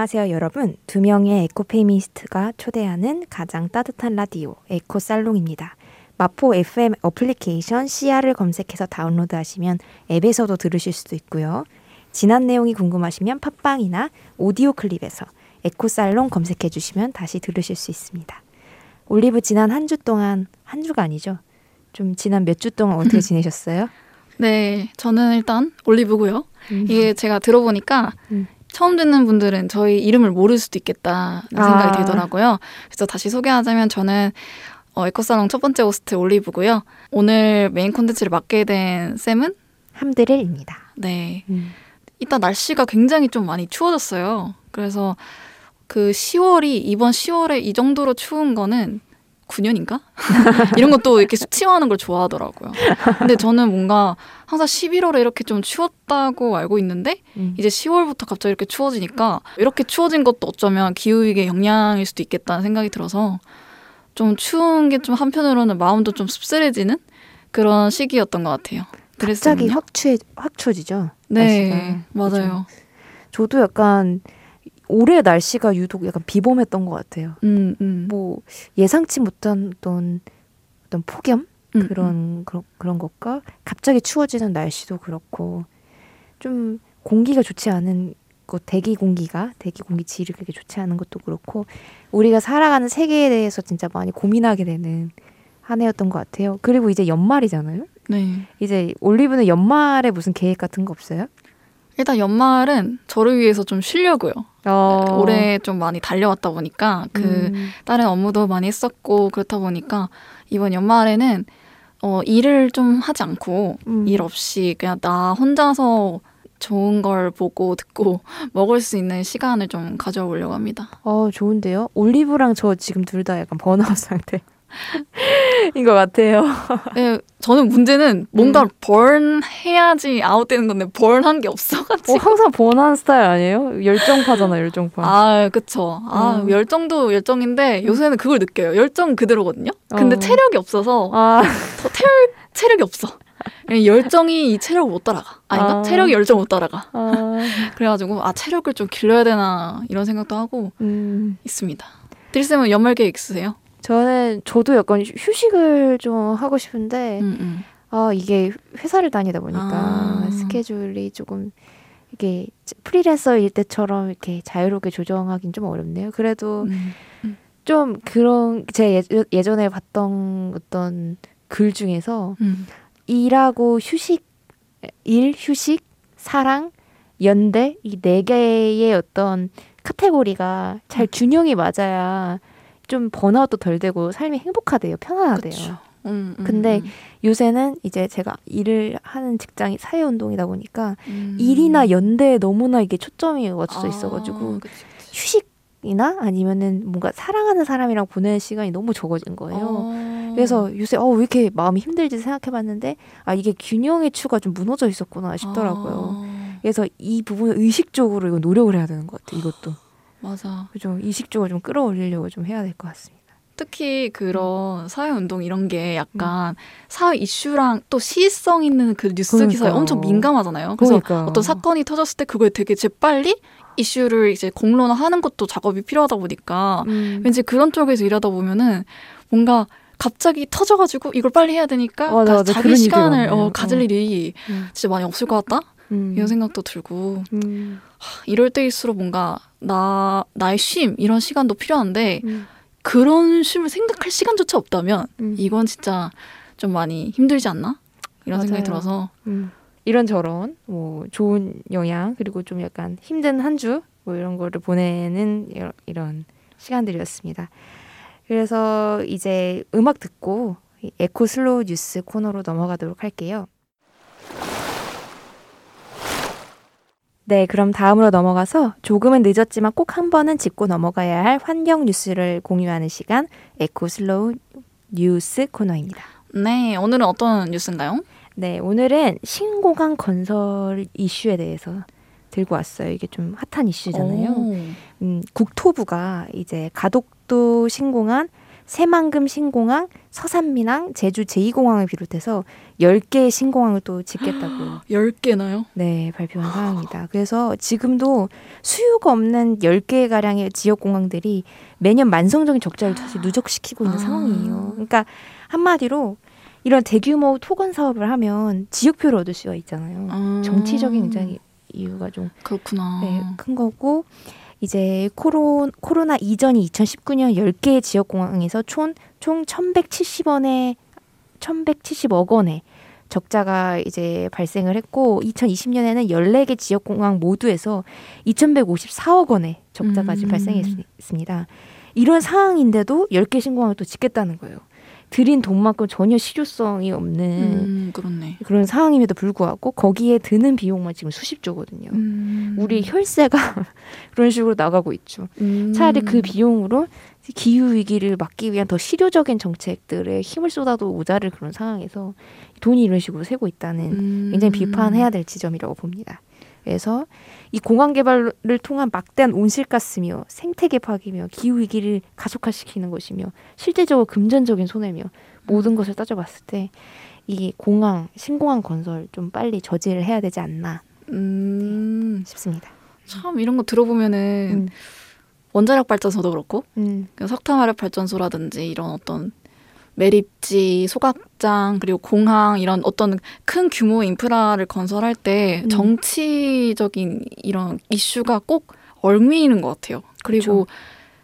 안녕하세요, 여러분. 두 명의 에코 페미스트가 초대하는 가장 따뜻한 라디오 에코 살롱입니다. 마포 FM 어플리케이션 CR을 검색해서 다운로드하시면 앱에서도 들으실 수도 있고요. 지난 내용이 궁금하시면 팟빵이나 오디오 클립에서 에코 살롱 검색해 주시면 다시 들으실 수 있습니다. 올리브 지난 한 주 동안 한 주가 아니죠. 좀 지난 몇 주 동안 어떻게 지내셨어요? 네, 저는 일단 올리브고요. 음. 이게 제가 들어보니까 음. 처음 듣는 분들은 저희 이름을 모를 수도 있겠다는 아. 생각이 들더라고요. 그래서 다시 소개하자면 저는 어, 에코살롱 첫 번째 호스트 올리브고요. 오늘 메인 콘텐츠를 맡게 된 쌤은 함드릴입니다. 네, 음. 이따 날씨가 굉장히 좀 많이 추워졌어요. 그래서 그 10월이 이번 10월에 이 정도로 추운 거는 9년인가? 이런 것도 이렇게 수치화하는 걸 좋아하더라고요. 근데 저는 뭔가 항상 11월에 이렇게 좀 추웠다고 알고 있는데 음. 이제 10월부터 갑자기 이렇게 추워지니까 이렇게 추워진 것도 어쩌면 기후위기의 영향일 수도 있겠다는 생각이 들어서 좀 추운 게 좀 한편으로는 마음도 좀 씁쓸해지는 그런 시기였던 것 같아요. 갑자기 그랬었는데. 확 추해 확 추워지죠. 네 날씨가. 맞아요. 저도 약간 올해 날씨가 유독 약간 비범했던 것 같아요. 음, 음. 뭐 예상치 못한 어떤 어떤 폭염 음, 그런 그런 그런 것과 갑자기 추워지는 날씨도 그렇고 좀 공기가 좋지 않은 것 대기 공기가 대기 공기 질이 그렇게 좋지 않은 것도 그렇고 우리가 살아가는 세계에 대해서 진짜 많이 고민하게 되는 한 해였던 것 같아요. 그리고 이제 연말이잖아요. 네. 이제 올리브는 연말에 무슨 계획 같은 거 없어요? 일단 연말은 저를 위해서 좀 쉬려고요. 어. 올해 좀 많이 달려왔다 보니까 그 음. 다른 업무도 많이 했었고 그렇다 보니까 이번 연말에는 어, 일을 좀 하지 않고 음. 일 없이 그냥 나 혼자서 좋은 걸 보고 듣고 먹을 수 있는 시간을 좀 가져보려고 합니다. 어, 좋은데요? 올리브랑 저 지금 둘 다 약간 번아웃 상태. 인 것 같아요. 네, 저는 문제는 뭔가 번 해야지 아웃되는 건데 번한 게 어, 없어가지고. 항상 번한 스타일 아니에요? 열정파잖아, 열정파. 아, 그쵸. 아, 음. 열정도 열정인데 요새는 그걸 느껴요. 열정 그대로거든요. 근데 어. 체력이 없어서 아, 저 체력, 체력이 없어. 열정이 이 체력을 못 따라가. 아닌가? 아. 체력이 열정을 못 따라가. 아, 그래가지고 아 체력을 좀 길러야 되나 이런 생각도 하고 음. 있습니다. 드리쌤은 연말 계획 있으세요? 저는, 저도 약간 휴식을 좀 하고 싶은데, 음, 음. 아, 이게 회사를 다니다 보니까 아. 스케줄이 조금, 이게 프리랜서일 때처럼 이렇게 자유롭게 조정하긴 좀 어렵네요. 그래도 음. 좀 그런, 제 예- 예전에 봤던 어떤 글 중에서 음. 일하고 휴식, 일, 휴식, 사랑, 연대 이 네 개의 어떤 카테고리가 잘 균형이 맞아야 좀 번아웃도 덜 되고 삶이 행복하대요, 편안하대요. 그쵸. 음, 음, 근데 음. 요새는 이제 제가 일을 하는 직장이 사회운동이다 보니까 음. 일이나 연대에 너무나 이게 초점이 맞춰져 아, 있어가지고 그치, 그치. 휴식이나 아니면은 뭔가 사랑하는 사람이랑 보내는 시간이 너무 적어진 거예요. 어. 그래서 요새 어 왜 이렇게 마음이 힘들지 생각해봤는데 아 이게 균형의 추가 좀 무너져 있었구나 싶더라고요. 아, 그래서 이 부분을 의식적으로 이거 노력을 해야 되는 것 같아. 이것도 맞아. 그죠. 의식적으로 좀 끌어올리려고 좀 해야 될 것 같습니다. 특히 그런 사회 운동 이런 게 음. 약간 사회 이슈랑 또 시성 있는 그 뉴스 그러니까요. 기사에 엄청 민감하잖아요. 그래서 그러니까. 어떤 사건이 터졌을 때 그거에 되게 재빨리 이슈를 이제 공론화하는 것도 작업이 필요하다 보니까 음. 왠지 그런 쪽에서 일하다 보면은 뭔가 갑자기 터져가지고 이걸 빨리 해야 되니까 맞아, 그러니까 맞아. 자기 시간을. 어, 가질 어. 일이 음. 진짜 많이 없을 것 같다 음. 이런 생각도 들고 음. 이럴 때일수록 뭔가 나 나의 쉼 이런 시간도 필요한데 음. 그런 쉼을 생각할 시간조차 없다면 음. 이건 진짜 좀 많이 힘들지 않나 이런 생각이 맞아요. 들어서 음. 이런 저런 뭐 좋은 영향 그리고 좀 약간 힘든 한 주 뭐 이런 거를 보내는 이런, 이런 시간들이었습니다. 그래서 이제 음악 듣고 이 eco slow 뉴스 코너로 넘어가도록 할게요. 네, 그럼 다음으로 넘어가서 조금은 늦었지만 꼭 한 번은 짚고 넘어가야 할 환경 뉴스를 공유하는 시간 eco slow 뉴스 코너입니다. 네 오늘은 어떤 뉴스인가요? 네, 오늘은 신공항 건설 이슈에 대해서 들고 왔어요. 이게 좀 핫한 이슈잖아요. 오. 음, 국토부가 이제 가덕도 신공항 새만금 신공항, 서산민항, 제주 제2공항을 비롯해서 10개의 신공항을 또 짓겠다고 10개나요? 네, 발표한 상황입니다. 그래서 지금도 수요가 없는 10개 가량의 지역 공항들이 매년 만성적인 적자를 사실 누적시키고 있는 아. 상황이에요. 그러니까 한마디로 이런 대규모 토건 사업을 하면 지역표를 얻을 수가 있잖아요. 아. 정치적인 굉장히 이유가 좀 그렇구나. 네, 큰 거고 이제 코로, 코로나 이전이 2019년 10개의 지역 공항에서 총, 총 1,170원에 1,170억 원의 적자가 이제 발생을 했고 2020년에는 14개 지역 공항 모두에서 2,154억 원의 적자가 지금 음. 발생했습니다. 이런 상황인데도 10개 신공항을 또 짓겠다는 거예요. 들인 돈만큼 전혀 실효성이 없는 음. 그런 상황임에도 불구하고 거기에 드는 비용만 지금 수십조거든요. 음. 우리 혈세가 그런 식으로 나가고 있죠. 음. 차라리 그 비용으로 기후 위기를 막기 위한 더 실효적인 정책들에 힘을 쏟아도 모자를 그런 상황에서 돈이 이런 식으로 새고 있다는 음. 굉장히 비판해야 될 지점이라고 봅니다. 그래서 이 공항 개발을 통한 막대한 온실가스며 생태계 파괴며 기후 위기를 가속화시키는 것이며 실제적으로 금전적인 손해며 모든 것을 따져봤을 때 이 공항 신공항 건설 좀 빨리 저지를 해야 되지 않나 음. 싶습니다. 참 이런 거 들어보면은 음. 원자력 발전소도 그렇고 음, 그 석탄화력 발전소라든지 이런 어떤 매립지, 소각장 그리고 공항 이런 어떤 큰 규모 인프라를 건설할 때 음. 정치적인 이런 이슈가 꼭 얽매이는 것 같아요. 그리고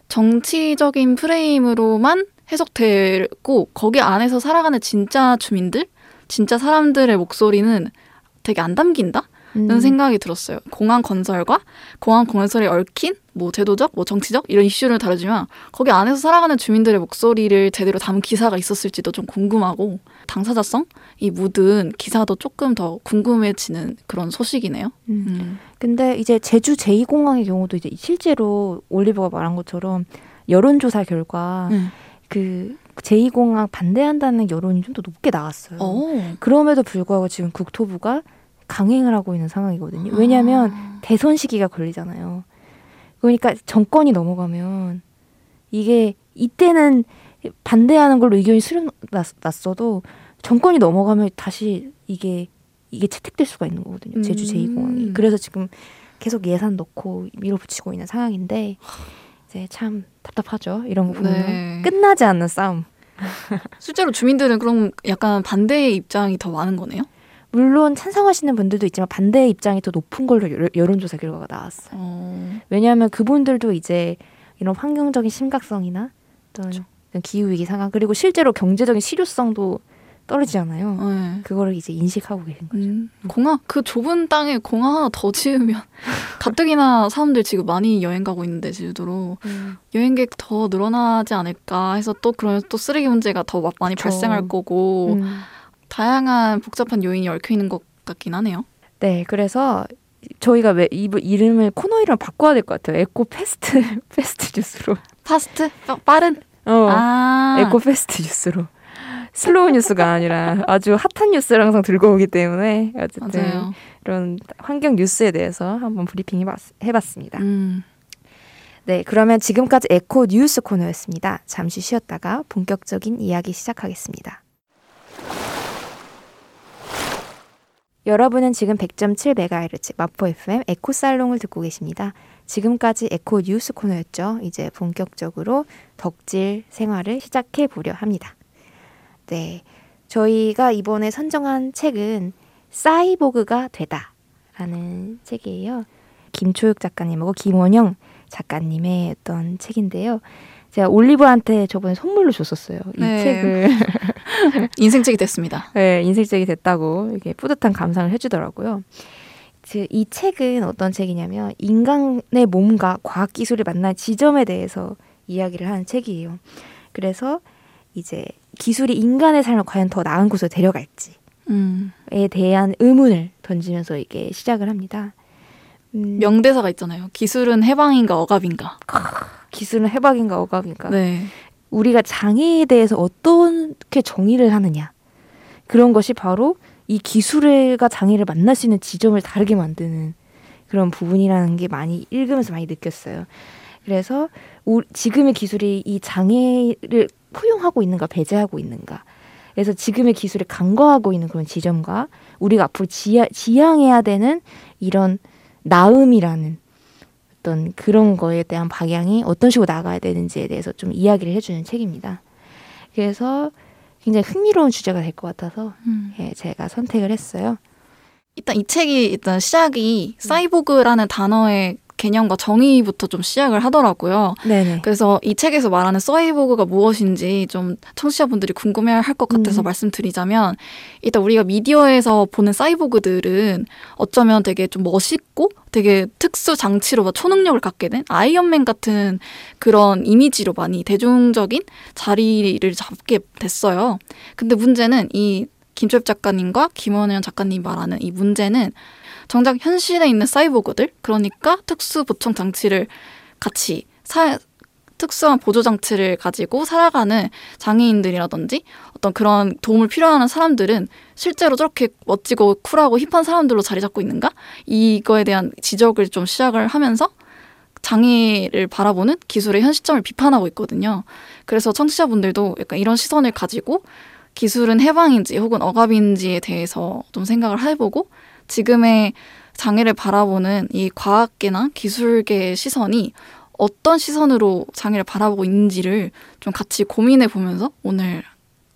정치적인 프레임으로만 해석되고 거기 안에서 살아가는 진짜 주민들, 진짜 사람들의 목소리는 되게 안 담긴다? 음. 는 생각이 들었어요. 공항 건설과 공항 건설에 얽힌 뭐 제도적, 뭐 정치적 이런 이슈를 다루지만 거기 안에서 살아가는 주민들의 목소리를 제대로 담은 기사가 있었을지도 좀 궁금하고 당사자성 이 묻은 기사도 조금 더 궁금해지는 그런 소식이네요. 음. 음. 근데 이제 제주 제2공항의 경우도 이제 실제로 올리버가 말한 것처럼 여론조사 결과 음. 그 제2공항 반대한다는 여론이 좀 더 높게 나왔어요. 어. 그럼에도 불구하고 지금 국토부가 강행을 하고 있는 상황이거든요. 왜냐하면 아. 대선 시기가 걸리잖아요. 그러니까 정권이 넘어가면 이게 이때는 반대하는 걸로 의견이 수렴났어도 정권이 넘어가면 다시 이게 이게 채택될 수가 있는 거거든요. 제주 음. 제2공항이. 그래서 지금 계속 예산 넣고 밀어붙이고 있는 상황인데 이제 참 답답하죠. 이런 거 보면 네. 끝나지 않는 싸움. 실제로 주민들은 그럼 약간 반대의 입장이 더 많은 거네요. 물론 찬성하시는 분들도 있지만 반대의 입장이 더 높은 걸로 여- 여론조사 결과가 나왔어요. 어. 왜냐하면 그분들도 이제 이런 환경적인 심각성이나 어떤 어떤 기후위기 상황 그리고 실제로 경제적인 실효성도 떨어지잖아요. 네. 그거를 이제 인식하고 계신 거죠. 음, 공항 그 좁은 땅에 공항 하나 더 지으면 가뜩이나 사람들 지금 많이 여행 가고 있는데 제주도로 여행객 더 늘어나지 않을까 해서 또 그러면 또 쓰레기 문제가 더 마- 많이 그쵸. 발생할 거고 음. 다양한 복잡한 요인이 얽혀 있는 것 같긴 하네요. 네, 그래서 저희가 왜 이, 이름을 코너 이름 바꿔야 될 것 같아요. eco fast fast 뉴스로. fast 빠- 빠른 어, 아 eco fast 뉴스로. slow 뉴스가 아니라 아주 핫한 뉴스를 항상 들고 오기 때문에 어쨌든 맞아요. 이런 환경 뉴스에 대해서 한번 브리핑 해봤, 해봤습니다. 음, 네, 그러면 지금까지 에코 뉴스 코너였습니다. 잠시 쉬었다가 본격적인 이야기 시작하겠습니다. 여러분은 지금 100.7MHz 마포 FM 에코 살롱을 듣고 계십니다. 지금까지 에코 뉴스 코너였죠. 이제 본격적으로 덕질 생활을 시작해 보려 합니다. 네. 저희가 이번에 선정한 책은 사이보그가 되다라는 책이에요. 김초육 작가님하고 김원영 작가님의 어떤 책인데요. 제가 올리브한테 저번에 선물로 줬었어요. 이 네. 책을 인생책이 됐습니다. 네, 인생책이 됐다고 이게 뿌듯한 감상을 해주더라고요. 즉, 이 책은 어떤 책이냐면 인간의 몸과 과학 기술을 만난 지점에 대해서 이야기를 하는 책이에요. 그래서 이제 기술이 인간의 삶을 과연 더 나은 곳으로 데려갈지에 음, 대한 의문을 던지면서 이게 시작을 합니다. 음, 명대사가 있잖아요. 기술은 해방인가 억압인가. 기술은 해박인가 억압인가. 네. 우리가 장애에 대해서 어떻게 정의를 하느냐 그런 것이 바로 이 기술과 장애를 만날 수 있는 지점을 다르게 만드는 그런 부분이라는 게 많이 읽으면서 많이 느꼈어요. 그래서 우- 지금의 기술이 이 장애를 포용하고 있는가 배제하고 있는가. 그래서 지금의 기술에 간과하고 있는 그런 지점과 우리가 앞으로 지야, 지향해야 되는 이런 나음이라는 어떤 그런 거에 대한 방향이 어떤 식으로 나가야 되는지에 대해서 좀 이야기를 해주는 책입니다. 그래서 굉장히 흥미로운 주제가 될 것 같아서 음. 예, 제가 선택을 했어요. 일단 이 책이 일단 시작이 사이보그라는 단어의 개념과 정의부터 좀 시작을 하더라고요. 네네. 그래서 이 책에서 말하는 사이보그가 무엇인지 좀 청취자분들이 궁금해할 것 같아서 음. 말씀드리자면 일단 우리가 미디어에서 보는 사이보그들은 어쩌면 되게 좀 멋있고 되게 특수 장치로 막 초능력을 갖게 된 아이언맨 같은 그런 이미지로 많이 대중적인 자리를 잡게 됐어요. 근데 문제는 이 김초엽 작가님과 김원현 작가님 말하는 이 문제는 정작 현실에 있는 사이보그들 그러니까 특수 보충 장치를 같이 사, 특수한 보조 장치를 가지고 살아가는 장애인들이라든지 어떤 그런 도움을 필요하는 사람들은 실제로 저렇게 멋지고 쿨하고 힙한 사람들로 자리 잡고 있는가? 이거에 대한 지적을 좀 시작을 하면서 장애를 바라보는 기술의 현시점을 비판하고 있거든요. 그래서 청취자분들도 약간 이런 시선을 가지고 기술은 해방인지 혹은 억압인지에 대해서 좀 생각을 해보고 지금의 장애를 바라보는 이 과학계나 기술계의 시선이 어떤 시선으로 장애를 바라보고 있는지를 좀 같이 고민해 보면서 오늘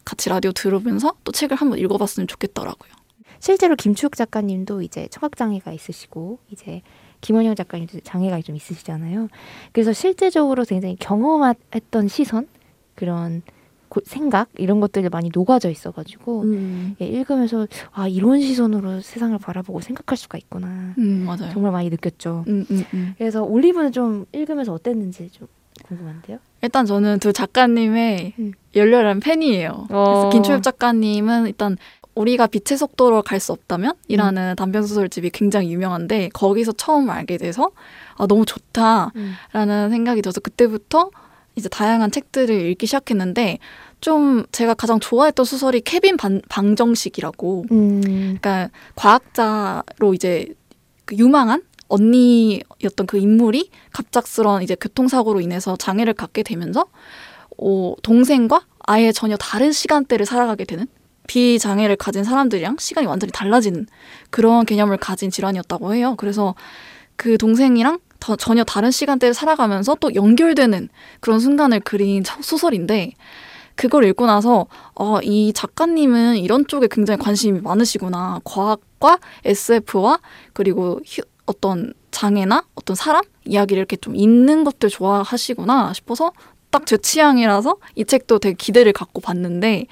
같이 라디오 들으면서 또 책을 한번 읽어봤으면 좋겠더라고요. 실제로 김추욱 작가님도 이제 청각 장애가 있으시고 이제 김원영 작가님도 장애가 좀 있으시잖아요. 그래서 실제적으로 굉장히 경험했던 시선 그런 고- 생각 이런 것들이 많이 녹아져 있어가지고 음, 예, 읽으면서 아 이런 시선으로 세상을 바라보고 생각할 수가 있구나 음 맞아요. 정말 많이 느꼈죠. 음, 음, 음. 그래서 올리브는 좀 읽으면서 어땠는지 좀 궁금한데요. 일단 저는 두 작가님의 음. 열렬한 팬이에요. 그래서 어. 김초엽 작가님은 일단 우리가 빛의 속도로 갈 수 없다면 이라는 단편 소설집이 굉장히 유명한데 거기서 처음 알게 돼서 아 너무 좋다라는 음. 생각이 들어서 그때부터 이제 다양한 책들을 읽기 시작했는데 좀 제가 가장 좋아했던 소설이 케빈 반, 방정식이라고 음. 그러니까 과학자로 이제 그 유망한 언니였던 그 인물이 갑작스런 이제 교통사고로 인해서 장애를 갖게 되면서 어, 동생과 아예 전혀 다른 시간대를 살아가게 되는 비장애를 가진 사람들이랑 시간이 완전히 달라지는 그런 개념을 가진 질환이었다고 해요. 그래서 그 동생이랑 더 전혀 다른 시간대를 살아가면서 또 연결되는 그런 순간을 그린 소- 소설인데 그걸 읽고 나서 어, 이 작가님은 이런 쪽에 굉장히 관심이 많으시구나. 과학과 SF와 그리고 휴, 어떤 장애나 어떤 사람 이야기를 이렇게 좀 읽는 것들 좋아하시구나 싶어서 딱 제 취향이라서 이 책도 되게 기대를 갖고 봤는데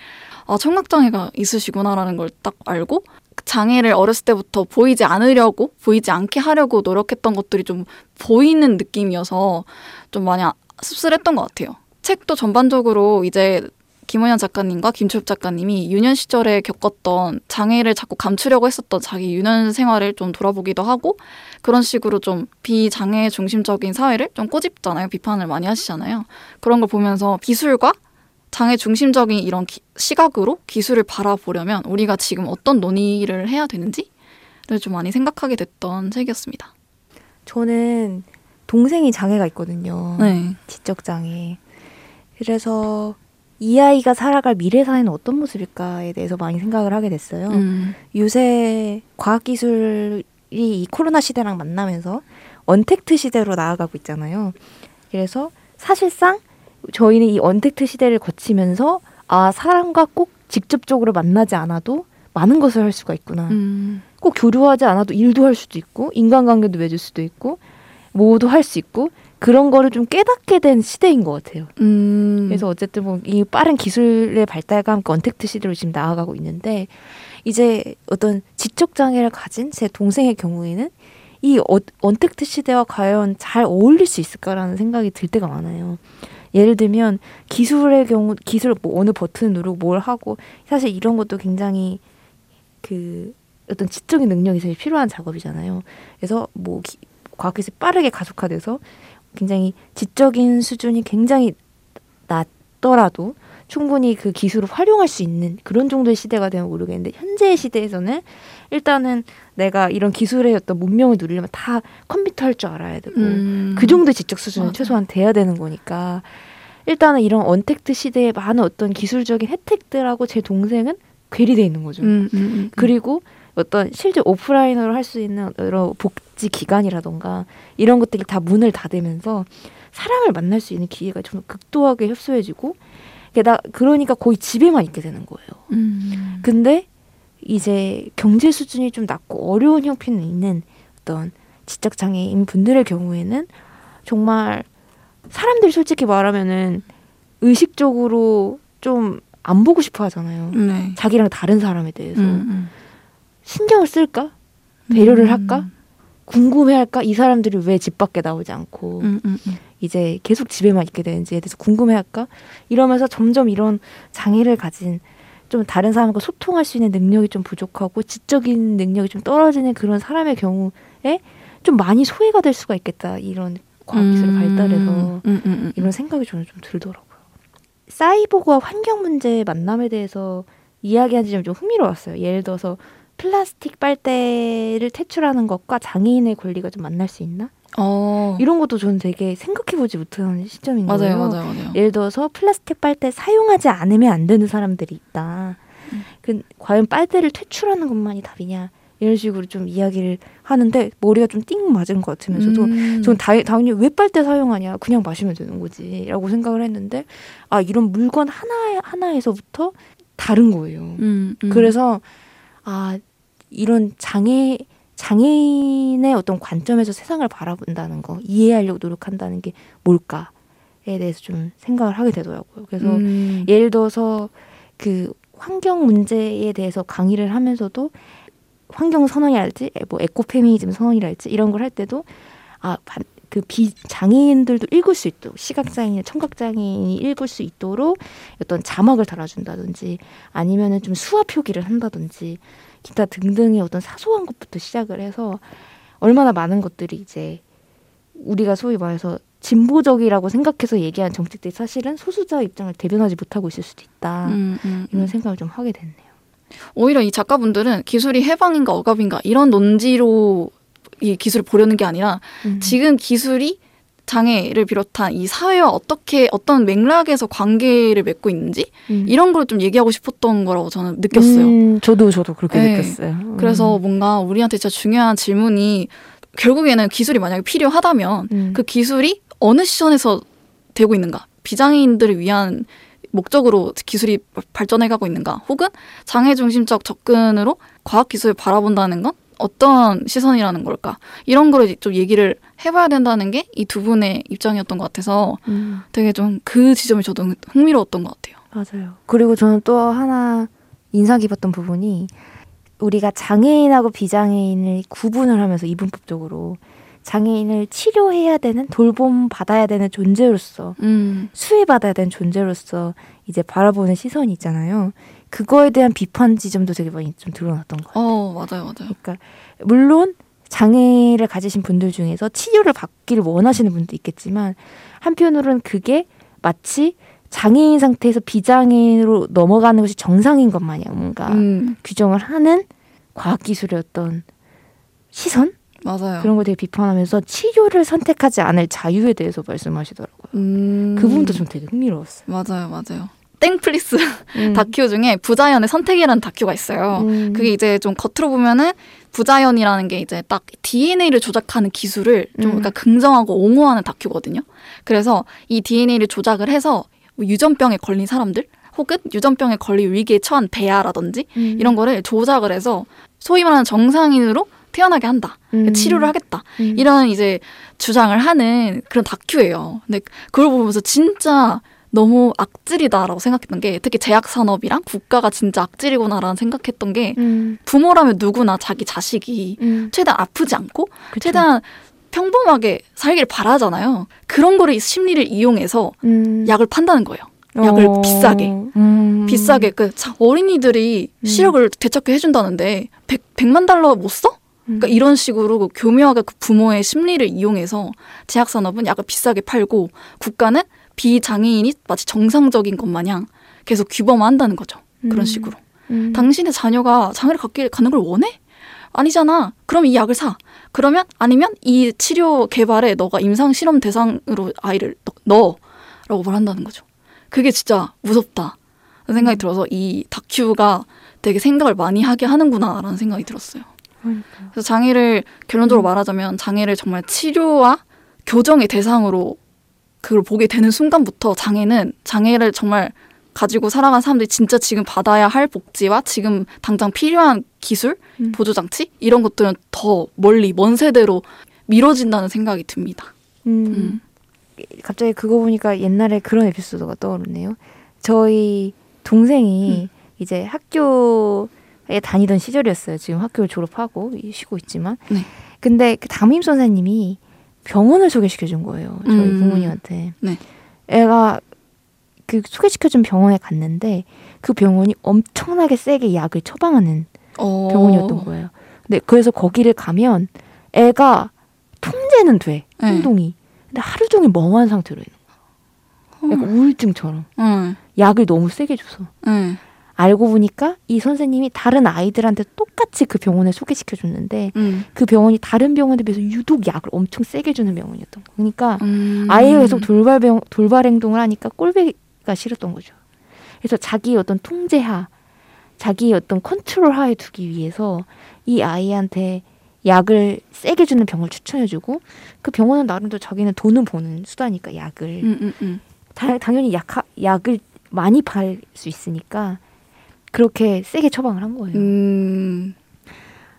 아, 청각장애가 있으시구나라는 걸 딱 알고 그 장애를 어렸을 때부터 보이지 않으려고 보이지 않게 하려고 노력했던 것들이 좀 보이는 느낌이어서 좀 많이 아- 씁쓸했던 것 같아요. 책도 전반적으로 이제 김원현 작가님과 김초엽 작가님이 유년 시절에 겪었던 장애를 자꾸 감추려고 했었던 자기 유년 생활을 좀 돌아보기도 하고 그런 식으로 좀 비장애 중심적인 사회를 좀 꼬집잖아요. 비판을 많이 하시잖아요. 그런 걸 보면서 기술과 장애 중심적인 이런 기- 시각으로 기술을 바라보려면 우리가 지금 어떤 논의를 해야 되는지를 좀 많이 생각하게 됐던 책이었습니다. 저는 동생이 장애가 있거든요. 네. 지적 장애. 그래서 이 아이가 살아갈 미래 사회는 어떤 모습일까에 대해서 많이 생각을 하게 됐어요. 음. 요새 과학 기술이 이 코로나 시대랑 만나면서 언택트 시대로 나아가고 있잖아요. 그래서 사실상 저희는 이 언택트 시대를 거치면서 아 사람과 꼭 직접적으로 만나지 않아도 많은 것을 할 수가 있구나. 음. 꼭 교류하지 않아도 일도 할 수도 있고 인간관계도 맺을 수도 있고 뭐도 할 수 있고 그런 거를 좀 깨닫게 된 시대인 것 같아요. 음. 그래서 어쨌든 뭐 이 빠른 기술의 발달과 함께 언택트 시대로 지금 나아가고 있는데 이제 어떤 지적 장애를 가진 제 동생의 경우에는 이 어, 언택트 시대와 과연 잘 어울릴 수 있을까라는 생각이 들 때가 많아요. 예를 들면 기술의 경우 기술 뭐 어느 버튼 누르고 뭘 하고 사실 이런 것도 굉장히 그 어떤 지적인 능력이 제일 필요한 작업이잖아요. 그래서 뭐 기, 과학기술이 빠르게 가속화돼서 굉장히 지적인 수준이 굉장히 낮더라도 충분히 그 기술을 활용할 수 있는 그런 정도의 시대가 되면 모르겠는데 현재의 시대에서는 일단은 내가 이런 기술의 어떤 문명을 누리려면 다 컴퓨터 할 줄 알아야 되고 음. 그 정도의 지적 수준은. 최소한 돼야 되는 거니까 일단은 이런 언택트 시대에 많은 어떤 기술적인 혜택들하고 제 동생은 괴리돼 있는 거죠. 음, 음, 음. 그리고 어떤 실제 오프라인으로 할 수 있는 여러 복지 기관이라던가 이런 것들이 다 문을 닫으면서 사람을 만날 수 있는 기회가 좀 극도하게 협소해지고 게다 그러니까 거의 집에만 있게 되는 거예요. 음. 근데 이제 경제 수준이 좀 낮고 어려운 형편이 있는 어떤 지적 장애인 분들의 경우에는 정말 사람들이 솔직히 말하면은 의식적으로 좀 안 보고 싶어 하잖아요. 네. 자기랑 다른 사람에 대해서 음, 신경을 쓸까? 음. 배려를 할까? 궁금해할까? 이 사람들이 왜 집 밖에 나오지 않고 음, 음, 음. 이제 계속 집에만 있게 되는지에 대해서 궁금해할까? 이러면서 점점 이런 장애를 가진 좀 다른 사람과 소통할 수 있는 능력이 좀 부족하고 지적인 능력이 좀 떨어지는 그런 사람의 경우에 좀 많이 소외가 될 수가 있겠다. 이런 과학기술이 음, 발달해서 음, 음, 음. 이런 생각이 저는 좀 들더라고요. 사이보그와 환경 문제의 만남에 대해서 이야기한 지점이 좀 흥미로웠어요. 예를 들어서 플라스틱 빨대를 퇴출하는 것과 장애인의 권리가 좀 만날 수 있나? 어. 이런 것도 저는 되게 생각해보지 못한 시점인 거예요. 맞아요, 맞아요, 맞아요. 예를 들어서 플라스틱 빨대 사용하지 않으면 안 되는 사람들이 있다. 음. 그 과연 빨대를 퇴출하는 것만이 답이냐? 이런 식으로 좀 이야기를 하는데 머리가 좀 띵 맞은 것 같으면서도 음. 전 다, 당연히 왜 빨대 사용하냐 그냥 마시면 되는 거지라고 생각을 했는데 아 이런 물건 하나 하나에서부터 다른 거예요. 음, 음. 그래서 아 이런 장애 장애인의 어떤 관점에서 세상을 바라본다는 거 이해하려고 노력한다는 게 뭘까에 대해서 좀 생각을 하게 되더라고요. 그래서 음. 예를 들어서 그 환경 문제에 대해서 강의를 하면서도 환경 선언이랄지 뭐 에코페미니즘 선언이랄지 이런 걸 할 때도 아 그 비장애인들도 읽을 수 있도록 시각장애인, 청각장애인이 읽을 수 있도록 어떤 자막을 달아준다든지 아니면은 좀 수화 표기를 한다든지 기타 등등의 어떤 사소한 것부터 시작을 해서 얼마나 많은 것들이 이제 우리가 소위 말해서 진보적이라고 생각해서 얘기한 정책들이 사실은 소수자 입장을 대변하지 못하고 있을 수도 있다. 음, 음, 이런 음. 생각을 좀 하게 됐네요. 오히려 이 작가분들은 기술이 해방인가 억압인가 이런 논지로 이 기술을 보려는 게 아니라 음. 지금 기술이 장애를 비롯한 이 사회와 어떻게 어떤 맥락에서 관계를 맺고 있는지 음. 이런 걸 좀 얘기하고 싶었던 거라고 저는 느꼈어요. 음, 저도 저도 그렇게 네. 느꼈어요. 그래서 뭔가 우리한테 진짜 중요한 질문이 결국에는 기술이 만약에 필요하다면 음. 그 기술이 어느 시선에서 되고 있는가? 비장애인들을 위한 목적으로 기술이 발전해가고 있는가? 혹은 장애 중심적 접근으로 과학 기술을 바라본다는 건 어떤 시선이라는 걸까? 이런 거를 좀 얘기를 해봐야 된다는 게 이 두 분의 입장이었던 것 같아서 음, 되게 좀 그 지점이 저도 흥미로웠던 것 같아요. 맞아요. 그리고 저는 또 하나 인상 깊었던 부분이 우리가 장애인하고 비장애인을 구분을 하면서 이분법적으로 장애인을 치료해야 되는 돌봄 받아야 되는 존재로서 음, 수혜받아야 되는 존재로서 이제 바라보는 시선이 있잖아요. 그거에 대한 비판 지점도 되게 많이 좀 드러났던 것 같아요. 어 맞아요, 맞아요. 그러니까 물론 장애를 가지신 분들 중에서 치료를 받기를 원하시는 분도 있겠지만 한편으로는 그게 마치 장애인 상태에서 비장애인으로 넘어가는 것이 정상인 것 마냥 뭔가 음, 규정을 하는 과학 기술의 어떤 시선 맞아요. 그런 걸 되게 비판하면서 치료를 선택하지 않을 자유에 대해서 말씀하시더라고요. 음, 그 부분도 좀 되게 흥미로웠어요. 맞아요, 맞아요. 땡플릭스 음. 다큐 중에 부자연의 선택이라는 다큐가 있어요. 음. 그게 이제 좀 겉으로 보면은 부자연이라는 게 이제 딱 DNA를 조작하는 기술을 좀 음. 약간 긍정하고 옹호하는 다큐거든요. 그래서 이 DNA를 조작을 해서 뭐 유전병에 걸린 사람들 혹은 유전병에 걸릴 위기에 처한 배아라든지 음. 이런 거를 조작을 해서 소위 말하는 정상인으로 태어나게 한다. 음. 치료를 하겠다. 음. 이런 이제 주장을 하는 그런 다큐예요. 근데 그걸 보면서 진짜 너무 악질이다라고 생각했던 게 특히 제약 산업이랑 국가가 진짜 악질이구나라는 생각했던 게 음. 부모라면 누구나 자기 자식이 음. 최대한 아프지 않고 그쵸. 최대한 평범하게 살길 바라잖아요. 그런 거를 심리를 이용해서 음. 약을 판다는 거예요. 약을 어. 비싸게. 음. 비싸게 그 자, 어린이들이 음. 시력을 되찾게 해준다는데 100, 100만 달러 못 써? 음. 그러니까 이런 식으로 그 교묘하게 그 부모의 심리를 이용해서 제약산업은 약을 비싸게 팔고 국가는 비장애인이 마치 정상적인 것 마냥 계속 규범한다는 거죠. 그런 음. 식으로. 음. 당신의 자녀가 장애를 갖게 가는 걸 원해? 아니잖아. 그럼 이 약을 사. 그러면 아니면 이 치료 개발에 너가 임상 실험 대상으로 아이를 넣- 넣어. 라고 말한다는 거죠. 그게 진짜 무섭다. 생각이 음. 들어서 이 다큐가 되게 생각을 많이 하게 하는구나라는 생각이 들었어요. 그러니까. 그래서 장애를 결론적으로 음. 말하자면 장애를 정말 치료와 교정의 대상으로 그걸 보게 되는 순간부터 장애는 장애를 정말 가지고 살아간 사람들이 진짜 지금 받아야 할 복지와 지금 당장 필요한 기술, 음. 보조 장치 이런 것들은 더 멀리 먼 세대로 미뤄진다는 생각이 듭니다. 음. 음. 갑자기 그거 보니까 옛날에 그런 에피소드가 떠오르네요. 저희 동생이 이제 학교에 다니던 시절이었어요. 지금 학교를 졸업하고 쉬고 있지만. 네. 근데 그 담임 선생님이 병원을 소개시켜 준 거예요. 저희 음. 부모님한테. 네. 애가 그 소개시켜 준 병원에 갔는데 그 병원이 엄청나게 세게 약을 처방하는 어. 병원이었던 거예요. 근데 그래서 거기를 가면 애가 통제는 돼. 네. 행동이. 근데 하루 종일 멍한 상태로 있는 거야. 약간 우울증처럼. 응, 약을 너무 세게 줘서. 응, 알고 보니까 이 선생님이 다른 아이들한테 똑같이 그 병원을 소개시켜 줬는데 응. 그 병원이 다른 병원에 비해서 유독 약을 엄청 세게 주는 병원이었던 거예요. 그러니까 음. 아이가 계속 돌발 병, 돌발 행동을 하니까 꼴배기가 싫었던 거죠. 그래서 자기 어떤 통제하, 자기 어떤 컨트롤 하에 두기 위해서 이 아이한테 약을 세게 주는 병을 추천해주고 그 병원은 나름대로 자기는 돈은 버는 수다니까 약을 응, 응, 응. 다, 당연히 약 약을 많이 팔 수 있으니까 그렇게 세게 처방을 한 거예요. 음.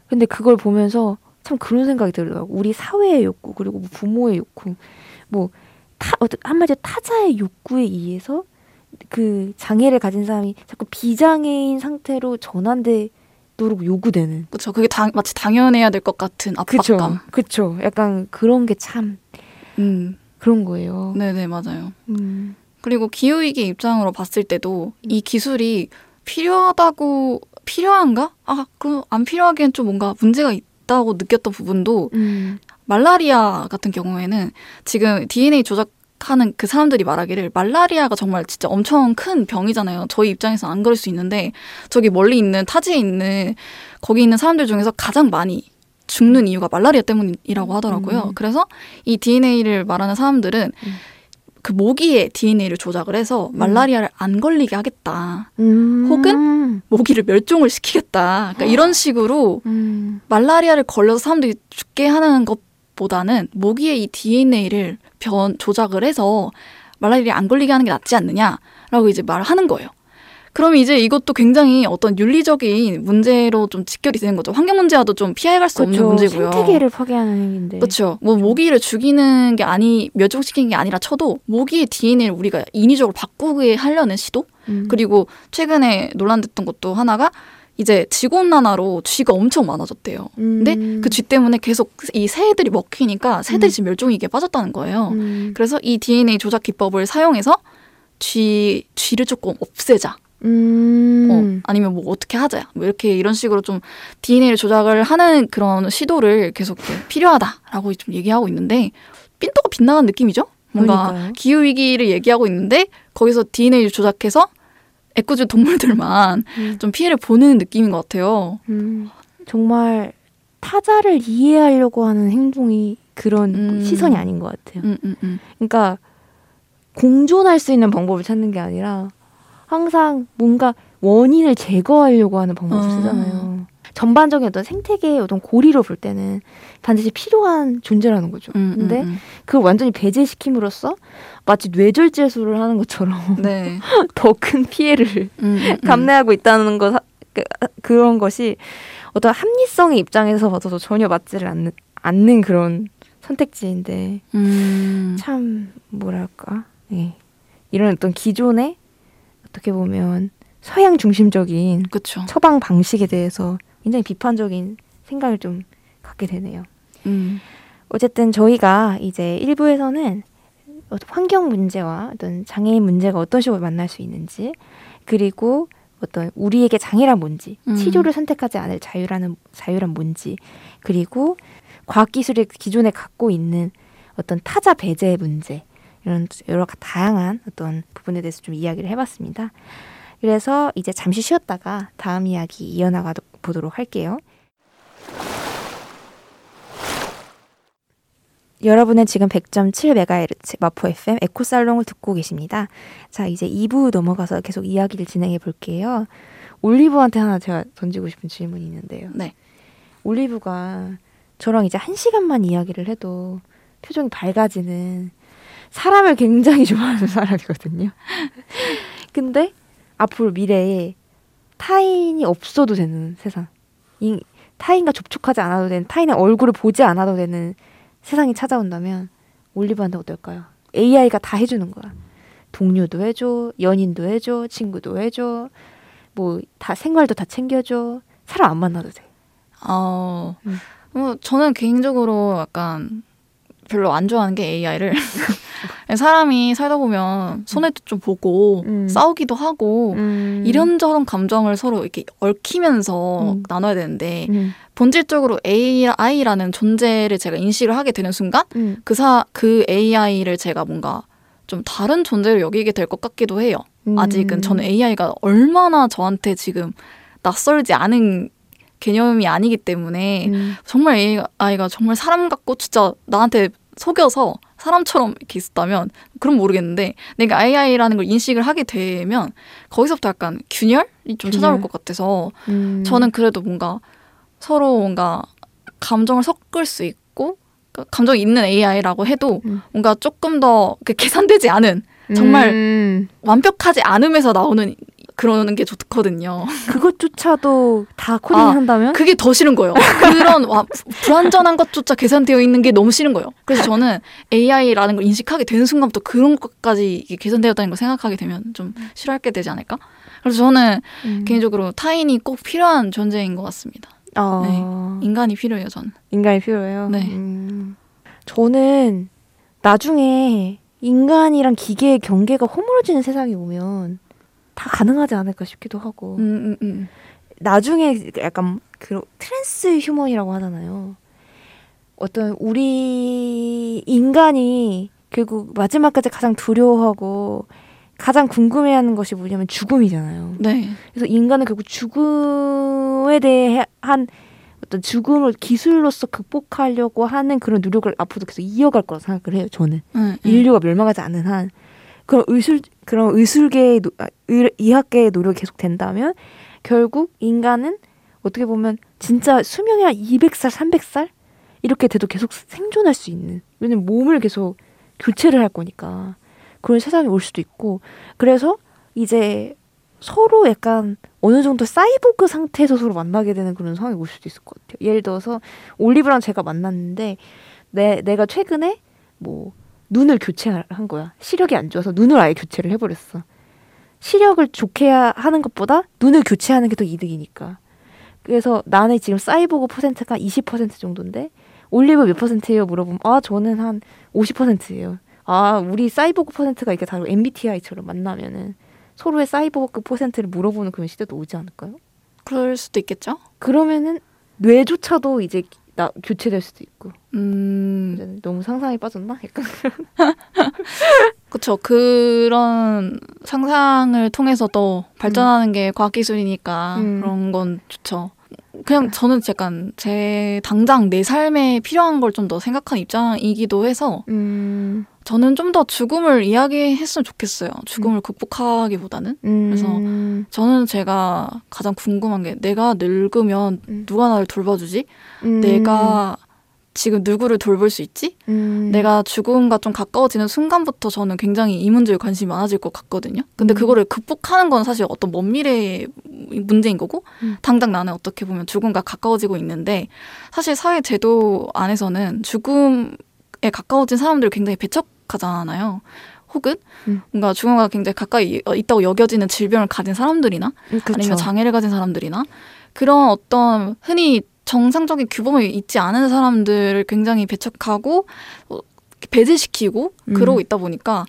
근데 그걸 보면서 참 그런 생각이 들더라고. 우리 사회의 욕구 그리고 뭐 부모의 욕구 뭐 타, 한마디로 타자의 욕구에 의해서 그 장애를 가진 사람이 자꾸 비장애인 상태로 전환되도록 요구되는 그렇죠. 그게 당, 마치 당연해야 될 것 같은 압박감. 그쵸 약간 그런 게 참 음. 그런 거예요. 네, 네, 맞아요. 음. 그리고 기후위기 입장으로 봤을 때도 이 기술이 필요하다고 필요한가? 아, 그 안 필요하기엔 좀 뭔가 문제가 있다고 느꼈던 부분도 음. 말라리아 같은 경우에는 지금 DNA 조작 하는 그 사람들이 말하기를 말라리아가 정말 진짜 엄청 큰 병이잖아요. 저희 입장에서 안 그럴 수 있는데 저기 멀리 있는 타지에 있는 거기 있는 사람들 중에서 가장 많이 죽는 이유가 말라리아 때문이라고 하더라고요. 음. 그래서 이 DNA를 말하는 사람들은 음. 그 모기의 DNA를 조작을 해서 말라리아를 안 걸리게 하겠다. 음. 혹은 모기를 멸종을 시키겠다. 그러니까 이런 식으로 음. 말라리아를 걸려서 사람들이 죽게 하는 것보다는 모기의 이 DNA를 변 조작을 해서 말라리아 안 걸리게 하는 게 낫지 않느냐라고 이제 말을 하는 거예요. 그러면 이제 이것도 굉장히 어떤 윤리적인 문제로 좀 직결이 되는 거죠. 환경 문제와도 좀 피해갈 수 없는 그쵸. 문제고요. 생태계를 파괴하는 행위인데. 그렇죠. 뭐 모기를 죽이는 게 아니 멸종시키는 게 아니라 쳐도 모기의 DNA를 우리가 인위적으로 바꾸게 하려는 시도 음. 그리고 최근에 논란됐던 것도 하나가 이제 지구온난화로 쥐가 엄청 많아졌대요. 근데 음. 그쥐 때문에 계속 이 새들이 먹히니까 새들이 음. 지금 멸종위기에 빠졌다는 거예요. 음. 그래서 이 DNA 조작 기법을 사용해서 쥐 쥐를 조금 없애자. 음. 어, 아니면 뭐 어떻게 하자. 뭐 이렇게 이런 식으로 좀 DNA를 조작을 하는 그런 시도를 계속 필요하다라고 좀 얘기하고 있는데 삔또가 빗나간 느낌이죠? 뭔가 그러니까요. 기후 위기를 얘기하고 있는데 거기서 DNA를 조작해서 애꿎은 동물들만 음. 좀 피해를 보는 느낌인 것 같아요. 음. 정말 타자를 이해하려고 하는 행동이 그런 음. 시선이 아닌 것 같아요. 음, 음, 음. 그러니까 공존할 수 있는 방법을 찾는 게 아니라 항상 뭔가 원인을 제거하려고 하는 방법을 어. 쓰잖아요. 전반적인 어떤 생태계의 어떤 고리로 볼 때는 반드시 필요한 존재라는 거죠. 음, 음, 근데 음. 그걸 완전히 배제시킴으로써 마치 뇌절제술을 하는 것처럼 네. 더큰 피해를 음, 음, 음. 감내하고 있다는 거 사- 그, 그런 것이 어떤 합리성의 입장에서 봐도 전혀 맞지를 않는, 않는 그런 선택지인데 음. 참 뭐랄까 예. 이런 어떤 기존의 어떻게 보면 서양 중심적인 그쵸. 처방 방식에 대해서 굉장히 비판적인 생각을 좀 갖게 되네요. 음. 어쨌든 저희가 이제 1부에서는 환경 문제와 어떤 장애인 문제가 어떤 식으로 만날 수 있는지 그리고 어떤 우리에게 장애란 뭔지 음. 치료를 선택하지 않을 자유라는 자유란 뭔지 그리고 과학기술이 기존에 갖고 있는 어떤 타자 배제 문제 이런 여러 가- 다양한 어떤 부분에 대해서 좀 이야기를 해봤습니다. 그래서 이제 잠시 쉬었다가 다음 이야기 이어나가 보도록 할게요. 여러분은 지금 100.7MHz 마포 FM 에코살롱을 듣고 계십니다. 자, 이제 2부 넘어가서 계속 이야기를 진행해 볼게요. 올리브한테 하나 제가 던지고 싶은 질문이 있는데요. 네. 올리브가 저랑 이제 한 시간만 이야기를 해도 표정이 밝아지는 사람을 굉장히 좋아하는 사람이거든요. 근데 앞으로 미래에 타인이 없어도 되는 세상, 이, 타인과 접촉하지 않아도 되는, 타인의 얼굴을 보지 않아도 되는 세상이 찾아온다면 올리브한테 어떨까요? AI가 다 해주는 거야. 동료도 해줘, 연인도 해줘, 친구도 해줘, 뭐 다 생활도 다 챙겨줘. 사람 안 만나도 돼. 어, 음. 뭐 저는 개인적으로 약간 별로 안 좋아하는 게 AI를. 사람이 살다 보면 손해도 좀 보고 음. 싸우기도 하고 음. 이런저런 감정을 서로 이렇게 얽히면서 음. 나눠야 되는데 음. 본질적으로 AI라는 존재를 제가 인식을 하게 되는 순간 음. 그사그 AI를 제가 뭔가 좀 다른 존재로 여기게 될 것 같기도 해요. 음. 아직은 저는 AI가 얼마나 저한테 지금 낯설지 않은 개념이 아니기 때문에 음. 정말 AI가 정말 사람 같고 진짜 나한테 속여서 사람처럼 이렇게 있었다면 그럼 모르겠는데 내가 AI라는 걸 인식을 하게 되면 거기서부터 약간 균열이 좀 균열. 찾아올 것 같아서 음. 저는 그래도 뭔가 서로 뭔가 감정을 섞을 수 있고 그 감정이 있는 AI라고 해도 음. 뭔가 조금 더 계산되지 않은 정말 음. 완벽하지 않음에서 나오는 그러는 게 좋거든요. 그것조차도 다 아, 코딩한다면 그게 더 싫은 거예요. 그런 와, 불완전한 것조차 계산되어 있는 게 너무 싫은 거예요. 그래서 저는 AI라는 걸 인식하게 되는 순간부터 그런 것까지 이게 계산되었다는 걸 생각하게 되면 좀 싫어하게 되지 않을까? 그래서 저는 음. 개인적으로 타인이 꼭 필요한 존재인 것 같습니다. 어. 인간이 필요해요, 저는. 인간이 필요해요. 네. 음. 저는 나중에 인간이랑 기계의 경계가 허물어지는 세상이 오면 다 가능하지 않을까 싶기도 하고 음, 음, 음. 나중에 약간 그 transhuman이라고 하잖아요. 어떤 우리 인간이 결국 마지막까지 가장 두려워하고 가장 궁금해하는 것이 뭐냐면 죽음이잖아요. 네. 그래서 인간은 결국 죽음에 대해 한 어떤 죽음을 기술로서 극복하려고 하는 그런 노력을 앞으로도 계속 이어갈 거라 생각을 해요. 저는 음, 음. 인류가 멸망하지 않는 한 그런 의술 그런 의술계의 노, 아, 의, 의학계의 노력이 계속 된다면 결국 인간은 어떻게 보면 진짜 수명이 한 200살, 300살 이렇게 돼도 계속 생존할 수 있는 왜냐면 몸을 계속 교체를 할 거니까 그런 세상이 올 수도 있고 그래서 이제 서로 약간 어느 정도 사이보그 상태에서 서로 만나게 되는 그런 상황이 올 수도 있을 것 같아요. 예를 들어서 올리브랑 제가 만났는데 내 내가 최근에 뭐 눈을 교체한 거야. 시력이 안 좋아서 눈을 아예 교체를 해버렸어. 시력을 좋게 하- 하는 것보다 눈을 교체하는 게 더 이득이니까. 그래서 나는 지금 사이보그 퍼센트가 20% 정도인데 올리브 몇 퍼센트예요? 물어보면 아 저는 한 50%예요. 아 우리 사이보그 퍼센트가 이렇게 다르고 MBTI처럼 만나면은 서로의 사이보그 퍼센트를 물어보는 그런 시대도 오지 않을까요? 그럴 수도 있겠죠. 그러면은 뇌조차도 이제 나 교체될 수도 있고 음, 너무 상상에 빠졌나? 약간 그렇죠. 그런 상상을 통해서 또 발전하는 게 과학 기술이니까 음. 그런 건 좋죠. 그냥 저는 약간 제 당장 내 삶에 필요한 걸 좀 더 생각하는 입장이기도 해서 음, 저는 좀 더 죽음을 이야기했으면 좋겠어요. 죽음을 극복하기보다는. 그래서 음, 저는 제가 가장 궁금한 게 내가 늙으면 음. 누가 나를 돌봐주지? 음, 내가 지금 누구를 돌볼 수 있지? 음, 내가 죽음과 좀 가까워지는 순간부터 저는 굉장히 이 문제에 관심이 많아질 것 같거든요. 근데 음. 그거를 극복하는 건 사실 어떤 먼 미래의 문제인 거고, 음. 당장 나는 어떻게 보면 죽음과 가까워지고 있는데, 사실 사회 제도 안에서는 죽음 에 가까워진 사람들을 굉장히 배척 하잖아요. 혹은 음. 뭔가 죽음과 굉장히 가까이 어, 있다고 여겨지는 질병을 가진 사람들이나 음, 그쵸. 아니면 장애를 가진 사람들이나 그런 어떤 흔히 정상적인 규범이 있지 않은 사람들을 굉장히 배척하고 어, 배제시키고 음. 그러고 있다 보니까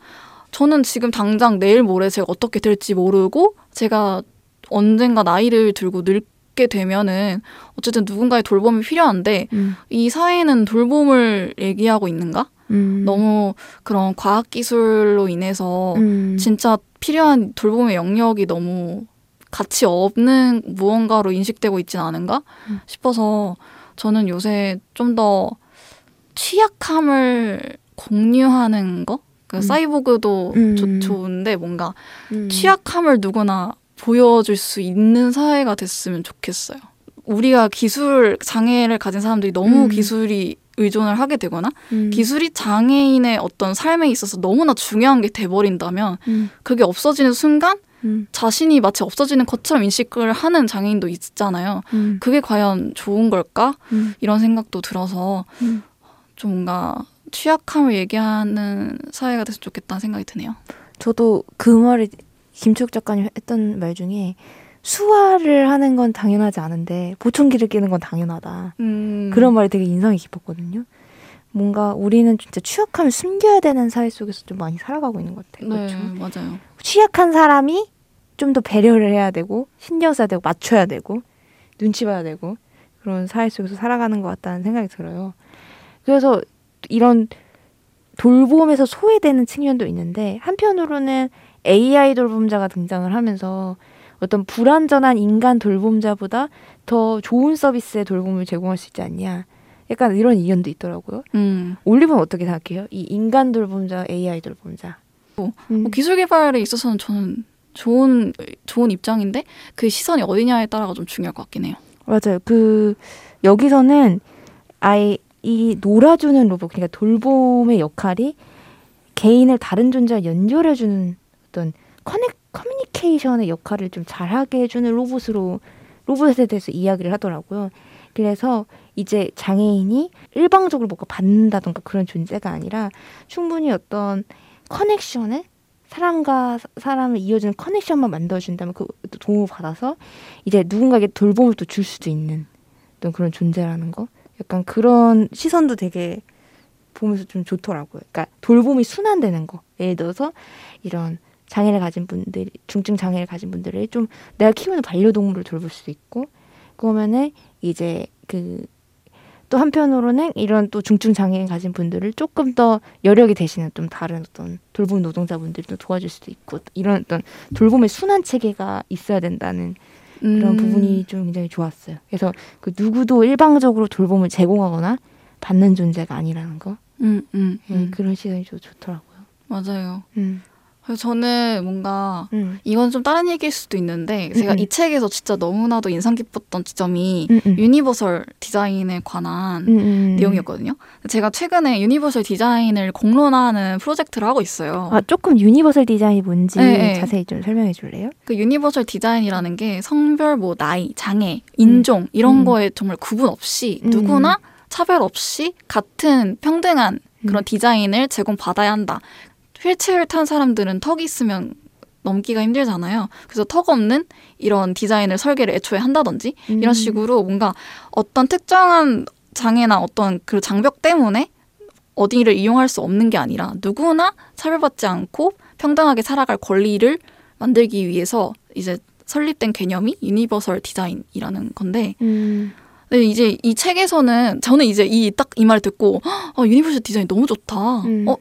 저는 지금 당장 내일 모레 제가 어떻게 될지 모르고 제가 언젠가 나이를 들고 늙게 되면은 어쨌든 누군가의 돌봄이 필요한데 음, 이 사회는 돌봄을 얘기하고 있는가? 음, 너무 그런 과학 기술로 인해서 음, 진짜 필요한 돌봄의 영역이 너무 가치 없는 무언가로 인식되고 있지는 않은가 음. 싶어서 저는 요새 좀 더 취약함을 공유하는 거? 그 음. 사이보그도 음. 좋- 좋은데 뭔가 음. 취약함을 누구나 보여줄 수 있는 사회가 됐으면 좋겠어요. 우리가 기술 장애를 가진 사람들이 너무 음. 기술이 의존을 하게 되거나 음. 기술이 장애인의 어떤 삶에 있어서 너무나 중요한 게 돼버린다면 음. 그게 없어지는 순간 음. 자신이 마치 없어지는 것처럼 인식을 하는 장애인도 있잖아요. 음. 그게 과연 좋은 걸까? 음. 이런 생각도 들어서 음. 좀 뭔가 취약함을 얘기하는 사회가 됐으면 좋겠다는 생각이 드네요. 저도 그 말을 김초욱 작가님 했던 말 중에 수화를 하는 건 당연하지 않은데 보청기를 끼는 건 당연하다. 음, 그런 말이 되게 인상이 깊었거든요. 뭔가 우리는 진짜 취약함을 숨겨야 되는 사회 속에서 좀 많이 살아가고 있는 것 같아요. 네, 그렇죠? 맞아요. 취약한 사람이 좀 더 배려를 해야 되고 신경 써야 되고 맞춰야 되고 눈치 봐야 되고 그런 사회 속에서 살아가는 것 같다는 생각이 들어요. 그래서 이런 돌봄에서 소외되는 측면도 있는데 한편으로는 AI 돌봄자가 등장을 하면서 어떤 불완전한 인간 돌봄자보다 더 좋은 서비스의 돌봄을 제공할 수 있지 않냐. 약간 이런 의견도 있더라고요. 음, 올리브는 어떻게 생각해요? 이 인간 돌봄자, AI 돌봄자. 뭐, 음. 뭐 기술 개발에 있어서는 저는 좋은 좋은 입장인데 그 시선이 어디냐에 따라가 좀 중요할 것 같긴 해요. 맞아요. 그 여기서는 아예 이 놀아주는 로봇, 그러니까 돌봄의 역할이 개인을 다른 존재와 연결해주는 어떤 커넥 커뮤니케이션의 역할을 좀 잘하게 해주는 로봇으로 로봇에 대해서 이야기를 하더라고요. 그래서 이제 장애인이 일방적으로 뭔가 받는다던가 그런 존재가 아니라 충분히 어떤 커넥션을 사람과 사- 사람을 이어주는 커넥션만 만들어준다면 그 도움을 받아서 이제 누군가에게 돌봄을 또 줄 수도 있는 어떤 그런 존재라는 거. 약간 그런 시선도 되게 보면서 좀 좋더라고요. 그러니까 돌봄이 순환되는 거. 예를 들어서 이런 장애를 가진 분들, 중증 장애를 가진 분들을 좀 내가 키우는 반려동물을 돌볼 수도 있고, 그러면은 이제 그 또 한편으로는 이런 또 중증 장애를 가진 분들을 조금 더 여력이 되시는 좀 다른 어떤 돌봄 노동자분들이 또 도와줄 수도 있고 이런 어떤 돌봄의 순환 체계가 있어야 된다는 그런 음, 부분이 좀 굉장히 좋았어요. 그래서 그 누구도 일방적으로 돌봄을 제공하거나 받는 존재가 아니라는 거 음, 음, 예, 음. 그런 시선이 좀 좋더라고요. 맞아요. 저는 뭔가 음, 이건 좀 다른 얘기일 수도 있는데 제가 음, 음. 이 책에서 진짜 너무나도 인상 깊었던 지점이 음, 음. universal 디자인에 관한. 내용이었거든요. 제가 최근에 universal 디자인을 공론화하는 프로젝트를 하고 있어요. 아 조금 universal 디자인이 뭔지 네, 네. 자세히 좀 설명해 줄래요? 그 universal 디자인이라는 게 성별, 뭐 나이, 장애, 인종 이런 음. 거에 정말 구분 없이 음. 누구나 차별 없이 같은 평등한 그런 음. 디자인을 제공받아야 한다. 휠체어를 탄 사람들은 턱이 있으면 넘기가 힘들잖아요. 그래서 턱 없는 이런 디자인을 설계를 애초에 한다든지 음. 이런 식으로 뭔가 어떤 특정한 장애나 어떤 그 장벽 때문에 어디를 이용할 수 없는 게 아니라 누구나 차별받지 않고 평등하게 살아갈 권리를 만들기 위해서 이제 설립된 개념이 유니버설 디자인이라는 건데 음, 근데 이제 이 책에서는 저는 이제 이 딱 이 말 듣고 어, 유니버설 디자인 너무 좋다. 음. 어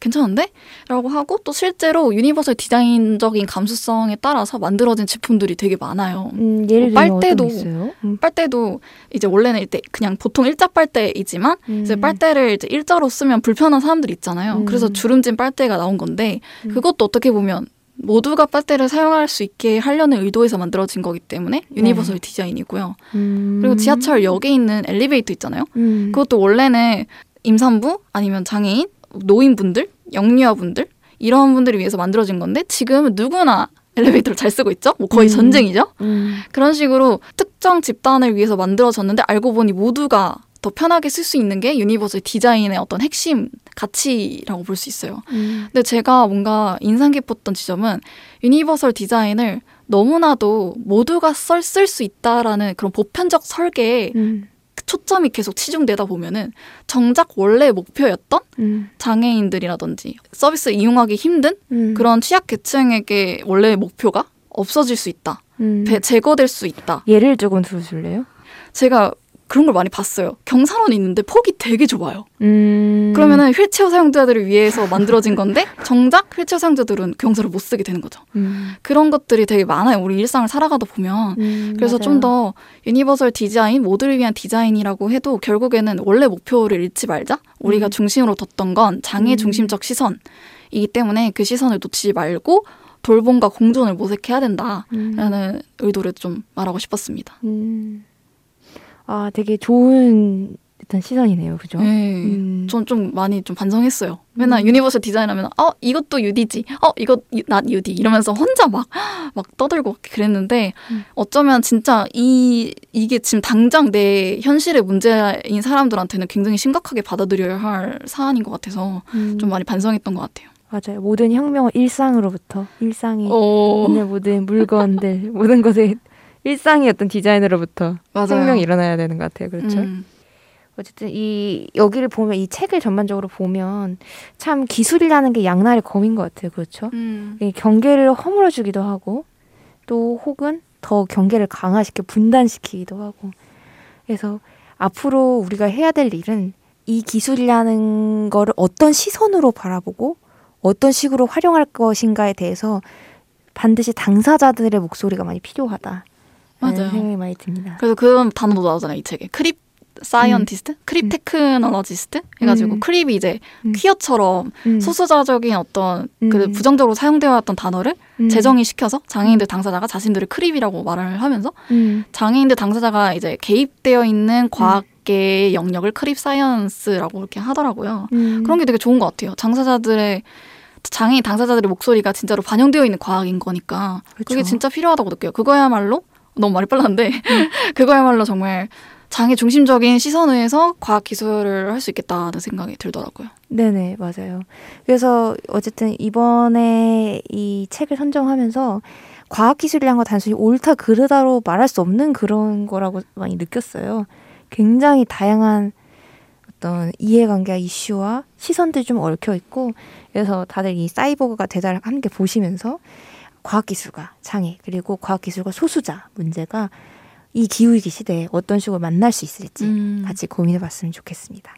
괜찮은데? 라고 하고 또 실제로 유니버설 디자인적인 감수성에 따라서 만들어진 제품들이 되게 많아요. 음, 예를 뭐 들면 빨대도? 음, 빨대도 이제 원래는 이때 그냥 보통 일자 빨대이지만 이제 음. 빨대를 이제 일자로 쓰면 불편한 사람들이 있잖아요. 음. 그래서 주름진 빨대가 나온 건데 음. 그것도 어떻게 보면 모두가 빨대를 사용할 수 있게 하려는 의도에서 만들어진 거기 때문에 유니버설 디자인이고요. 음. 그리고 지하철역에 있는 엘리베이터 있잖아요. 음. 그것도 원래는 임산부 아니면 장애인, 노인분들, 영유아분들 이런 분들을 위해서 만들어진 건데 지금은 누구나 엘리베이터를 잘 쓰고 있죠. 뭐 거의 음. 전쟁이죠. 음. 그런 식으로 특정 집단을 위해서 만들어졌는데 알고 보니 모두가 더 편하게 쓸 수 있는 게 유니버설 디자인의 어떤 핵심 가치라고 볼 수 있어요. 음. 근데 제가 뭔가 인상 깊었던 지점은 유니버설 디자인을 너무나도 모두가 쓸 수 있다라는 그런 보편적 설계에 음. 초점이 계속 치중되다 보면은 정작 원래 목표였던 음. 장애인들이라든지 서비스 이용하기 힘든 음. 그런 취약 계층에게 원래 목표가 없어질 수 있다. 음. 배- 제거될 수 있다. 예를 조금 들어줄래요? 제가 그런 걸 많이 봤어요. 경사로는 있는데 폭이 되게 좁아요. 음. 그러면은 휠체어 사용자들을 위해서 만들어진 건데 정작 휠체어 사용자들은 경사로를 못 쓰게 되는 거죠. 음. 그런 것들이 되게 많아요. 우리 일상을 살아가다 보면. 음, 그래서. 좀 더 유니버설 디자인, 모두를 위한 디자인이라고 해도 결국에는 원래 목표를 잃지 말자. 우리가 음. 중심으로 뒀던 건 장애 음. 중심적 시선이기 때문에 그 시선을 놓치지 말고 돌봄과 공존을 모색해야 된다라는 음. 의도를 좀 말하고 싶었습니다. 음. 아, 되게 좋은 일단 시선이네요, 그죠? 네. 음. 전좀 많이 좀 반성했어요. 맨날 음. 유니버설 디자인하면 어 이것도 UD지, 어 이거 not UD 이러면서 혼자 막 막 떠들고 그랬는데 음. 어쩌면 진짜 이 이게 지금 당장 내 현실의 문제인 사람들한테는 굉장히 심각하게 받아들여야 할 사안인 것 같아서 음. 좀 많이 반성했던 것 같아요. 맞아요. 모든 혁명은 일상으로부터 일상이 어 있는 모든 물건들 모든 것의 일상이 어떤 디자인으로부터 맞아요. 생명이 일어나야 되는 것 같아요. 그렇죠. 음, 어쨌든 이 여기를 보면 이 책을 전반적으로 보면 참 기술이라는 게 양날의 검인 것 같아요. 그렇죠. 음. 이 경계를 허물어주기도 하고 또 혹은 더 경계를 강화시켜 분단시키기도 하고 그래서 앞으로 우리가 해야 될 일은 이 기술이라는 거를 어떤 시선으로 바라보고 어떤 식으로 활용할 것인가에 대해서 반드시 당사자들의 목소리가 많이 필요하다. 맞아요. 생각이 많이 듭니다. 그래서 그런 단어도 나오잖아요 이 책에 crip scientist, crip 음. technologist 해가지고 음. crip이 이제 음. 퀴어처럼 음, 소수자적인 어떤 그 음. 부정적으로 사용되어 왔던 단어를 음, 재정의 시켜서 장애인들 당사자가 자신들을 crip이라고 말을 하면서 음, 장애인들 당사자가 이제 개입되어 있는 과학계의 영역을 crip science라고 이렇게 하더라고요. 음. 그런 게 되게 좋은 것 같아요. 당사자들의 장애인 당사자들의 목소리가 진짜로 반영되어 있는 과학인 거니까 그게 그쵸. 진짜 필요하다고 느껴요. 그거야말로 너무 말이 빨랐는데 그거야말로 정말 장애 중심적인 시선에서 과학 기술을 할 수 있겠다는 생각이 들더라고요. 네네, 맞아요. 그래서 어쨌든 이번에 이 책을 선정하면서 과학 기술이란 거 단순히 옳다, 그르다로 말할 수 없는 그런 거라고 많이 느꼈어요. 굉장히 다양한 어떤 이해관계와 이슈와 시선들이 좀 얽혀 있고, 그래서 다들 이 사이보그가 되다를 함께 보시면서 과학기술과 장애, 그리고 과학기술과 소수자 문제가 이 기후위기 시대에 어떤 식으로 만날 수 있을지 음. 같이 고민해 봤으면 좋겠습니다.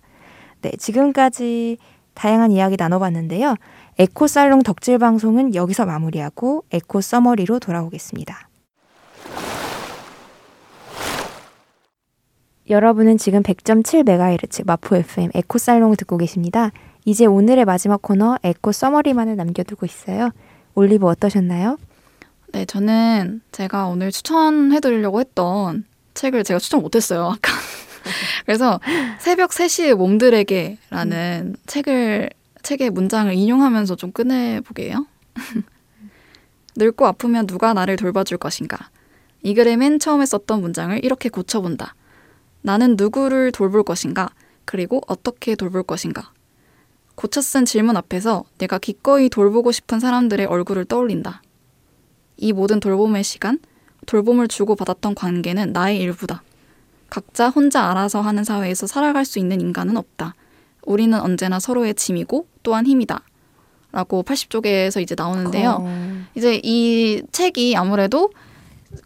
네, 지금까지 다양한 이야기 나눠봤는데요. 에코 살롱 덕질 방송은 여기서 마무리하고 eco summary로 돌아오겠습니다. 여러분은 지금 100.7MHz 마포 FM 에코 살롱을 듣고 계십니다. 이제 오늘의 마지막 코너 eco summary만을 남겨두고 있어요. 올리브 어떠셨나요? 네, 저는 제가 오늘 추천해드리려고 했던 책을 제가 추천 못했어요, 아까. 그래서 새벽 3시의 몸들에게라는 책을, 책의 문장을 인용하면서 좀 꺼내보려고 해요. 늙고 아프면 누가 나를 돌봐줄 것인가. 이 글의 맨 처음에 썼던 문장을 이렇게 고쳐본다. 나는 누구를 돌볼 것인가? 그리고 어떻게 돌볼 것인가? 고쳐 쓴 질문 앞에서 내가 기꺼이 돌보고 싶은 사람들의 얼굴을 떠올린다. 이 모든 돌봄의 시간, 돌봄을 주고받았던 관계는 나의 일부다. 각자 혼자 알아서 하는 사회에서 살아갈 수 있는 인간은 없다. 우리는 언제나 서로의 짐이고 또한 힘이다. 라고 80쪽에서 이제 나오는데요. 어, 이제 이 책이 아무래도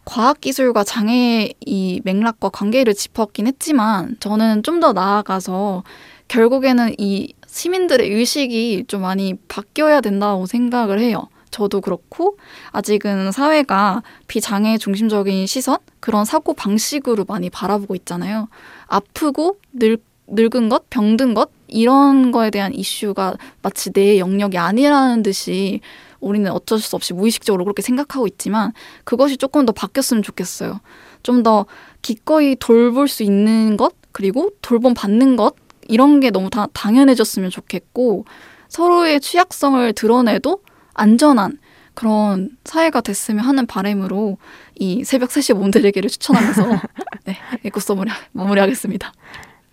과학기술과 장애의 이 맥락과 관계를 짚었긴 했지만 저는 좀 더 나아가서 결국에는 이 시민들의 의식이 좀 많이 바뀌어야 된다고 생각을 해요. 저도 그렇고 아직은 사회가 비장애 중심적인 시선 그런 사고 방식으로 많이 바라보고 있잖아요. 아프고 늙, 늙은 것, 병든 것 이런 거에 대한 이슈가 마치 내 영역이 아니라는 듯이 우리는 어쩔 수 없이 무의식적으로 그렇게 생각하고 있지만 그것이 조금 더 바뀌었으면 좋겠어요. 좀 더 기꺼이 돌볼 수 있는 것 그리고 돌봄 받는 것 이런 게 너무 다 당연해졌으면 좋겠고 서로의 취약성을 드러내도 안전한 그런 사회가 됐으면 하는 바람으로 이 새벽 3시 몸들에게를 추천하면서 네, 에코 서머리 마무리하겠습니다.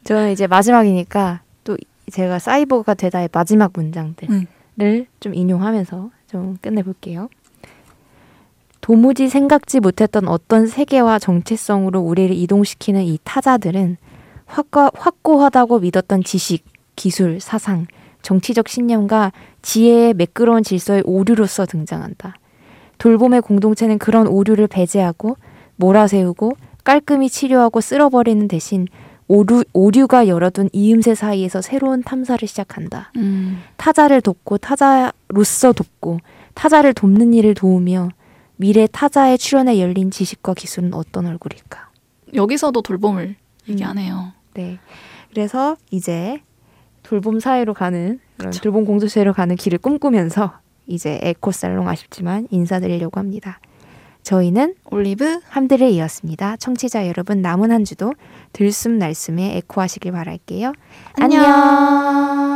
저는 이제 마지막이니까 또 제가 사이버가 되다의 마지막 문장들을 음. 좀 인용하면서 좀 끝내볼게요. 도무지 생각지 못했던 어떤 세계와 정체성으로 우리를 이동시키는 이 타자들은 확고, 확고하다고 믿었던 지식, 기술, 사상, 정치적 신념과 지혜의 매끄러운 질서의 오류로서 등장한다. 돌봄의 공동체는 그런 오류를 배제하고 몰아세우고 깔끔히 치료하고 쓸어버리는 대신 오류, 오류가 열어둔 이음새 사이에서 새로운 탐사를 시작한다. 음. 타자를 돕고 타자로서 돕고 타자를 돕는 일을 도우며 미래 타자의 출현에 열린 지식과 기술은 어떤 얼굴일까? 여기서도 돌봄을 얘기하네요. 네. 그래서 이제 돌봄 사회로 가는. 돌봄 공동체로 가는 길을 꿈꾸면서 이제 에코 살롱 아쉽지만 인사드리려고 합니다. 저희는 올리브 함들을 이었습니다. 청취자 여러분 남은 한 주도 들숨 날숨에 에코하시길 바랄게요. 안녕. 안녕.